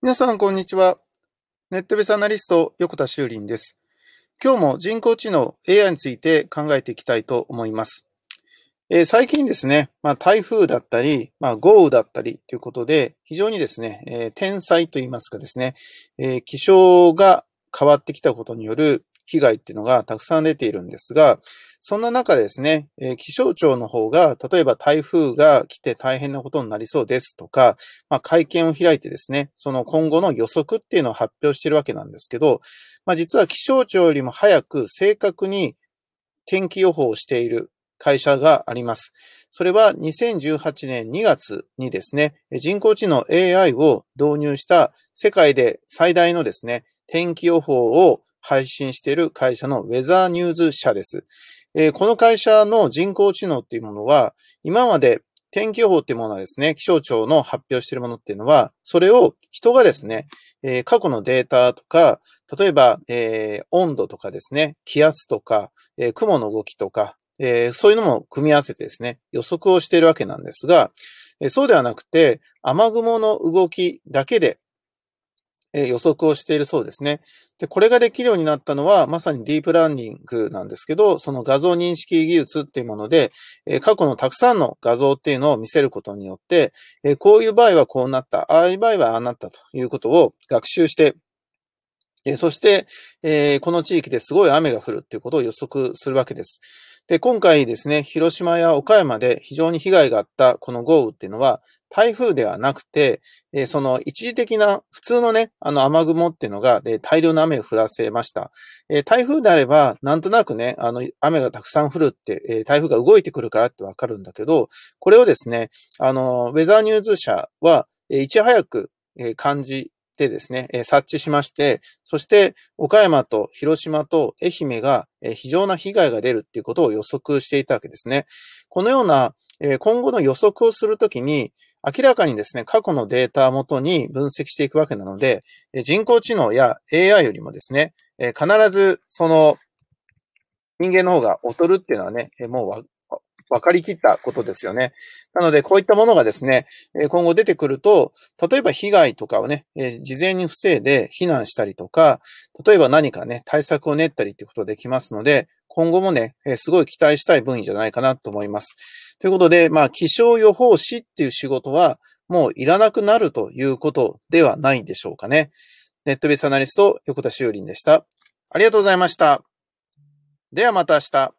皆さん、こんにちは。ネットベースアナリスト、横田修林です。今日も人工知能 AI について考えていきたいと思います。えー、最近ですね、まあ、台風だったり、まあ、豪雨だったりということで、非常にですね、えー、天災といいますかですね、えー、気象が変わってきたことによる被害っていうのがたくさん出ているんですが、そんな中ですね、えー、気象庁の方が、例えば台風が来て大変なことになりそうですとか、まあ、会見を開いてですね、その今後の予測っていうのを発表しているわけなんですけど、まあ、実は気象庁よりも早く正確に天気予報をしている会社があります。それは2018年2月にですね、人工知能 AI を導入した世界で最大のですね、天気予報を配信している会社のウェザーニューズ社です。えー、この会社の人工知能っていうものは、今まで天気予報っていうものはですね、気象庁の発表しているものっていうのは、それを人がですね、えー、過去のデータとか、例えば、えー、温度とかですね、気圧とか、えー、雲の動きとか、えそういうのも組み合わせてですね、予測をしているわけなんですが、えそうではなくて、雨雲の動きだけでえ予測をしているそうですね。で、これができるようになったのは、まさにディープラーニングなんですけど、その画像認識技術っていうもので、過去のたくさんの画像っていうのを見せることによって、こういう場合はこうなった、ああいう場合はああなったということを学習してえそして、えこの地域ですごい雨が降るっていうことを予測するわけです。で、今回ですね、広島や岡山で非常に被害があったこの豪雨っていうのは、台風ではなくて、えその一時的な普通のね、あの雨雲っていうのが大量の雨を降らせました。え台風であれば、なんとなくね、あの雨がたくさん降るって、え台風が動いてくるからってわかるんだけど、これをですね、あの、ウェザーニューズ社はえいち早く感じでですね、察知しまして、そして岡山と広島と愛媛が非常な被害が出るっていうことを予測していたわけですね。このような今後の予測をするときに、明らかにですね、過去のデータをもとに分析していくわけなので、人工知能や AI よりもですね、必ずその人間の方が劣るっていうのはね、もう分かりきったことですよね。なので、こういったものがですね、今後出てくると、例えば被害とかをね、事前に防いで避難したりとか、例えば何かね、対策を練ったりということができますので、今後もね、すごい期待したい分野じゃないかなと思います。ということで、まあ、気象予報士っていう仕事は、もういらなくなるということではないでしょうかね。ネットベースアナリスト、横田修林でした。ありがとうございました。ではまた明日。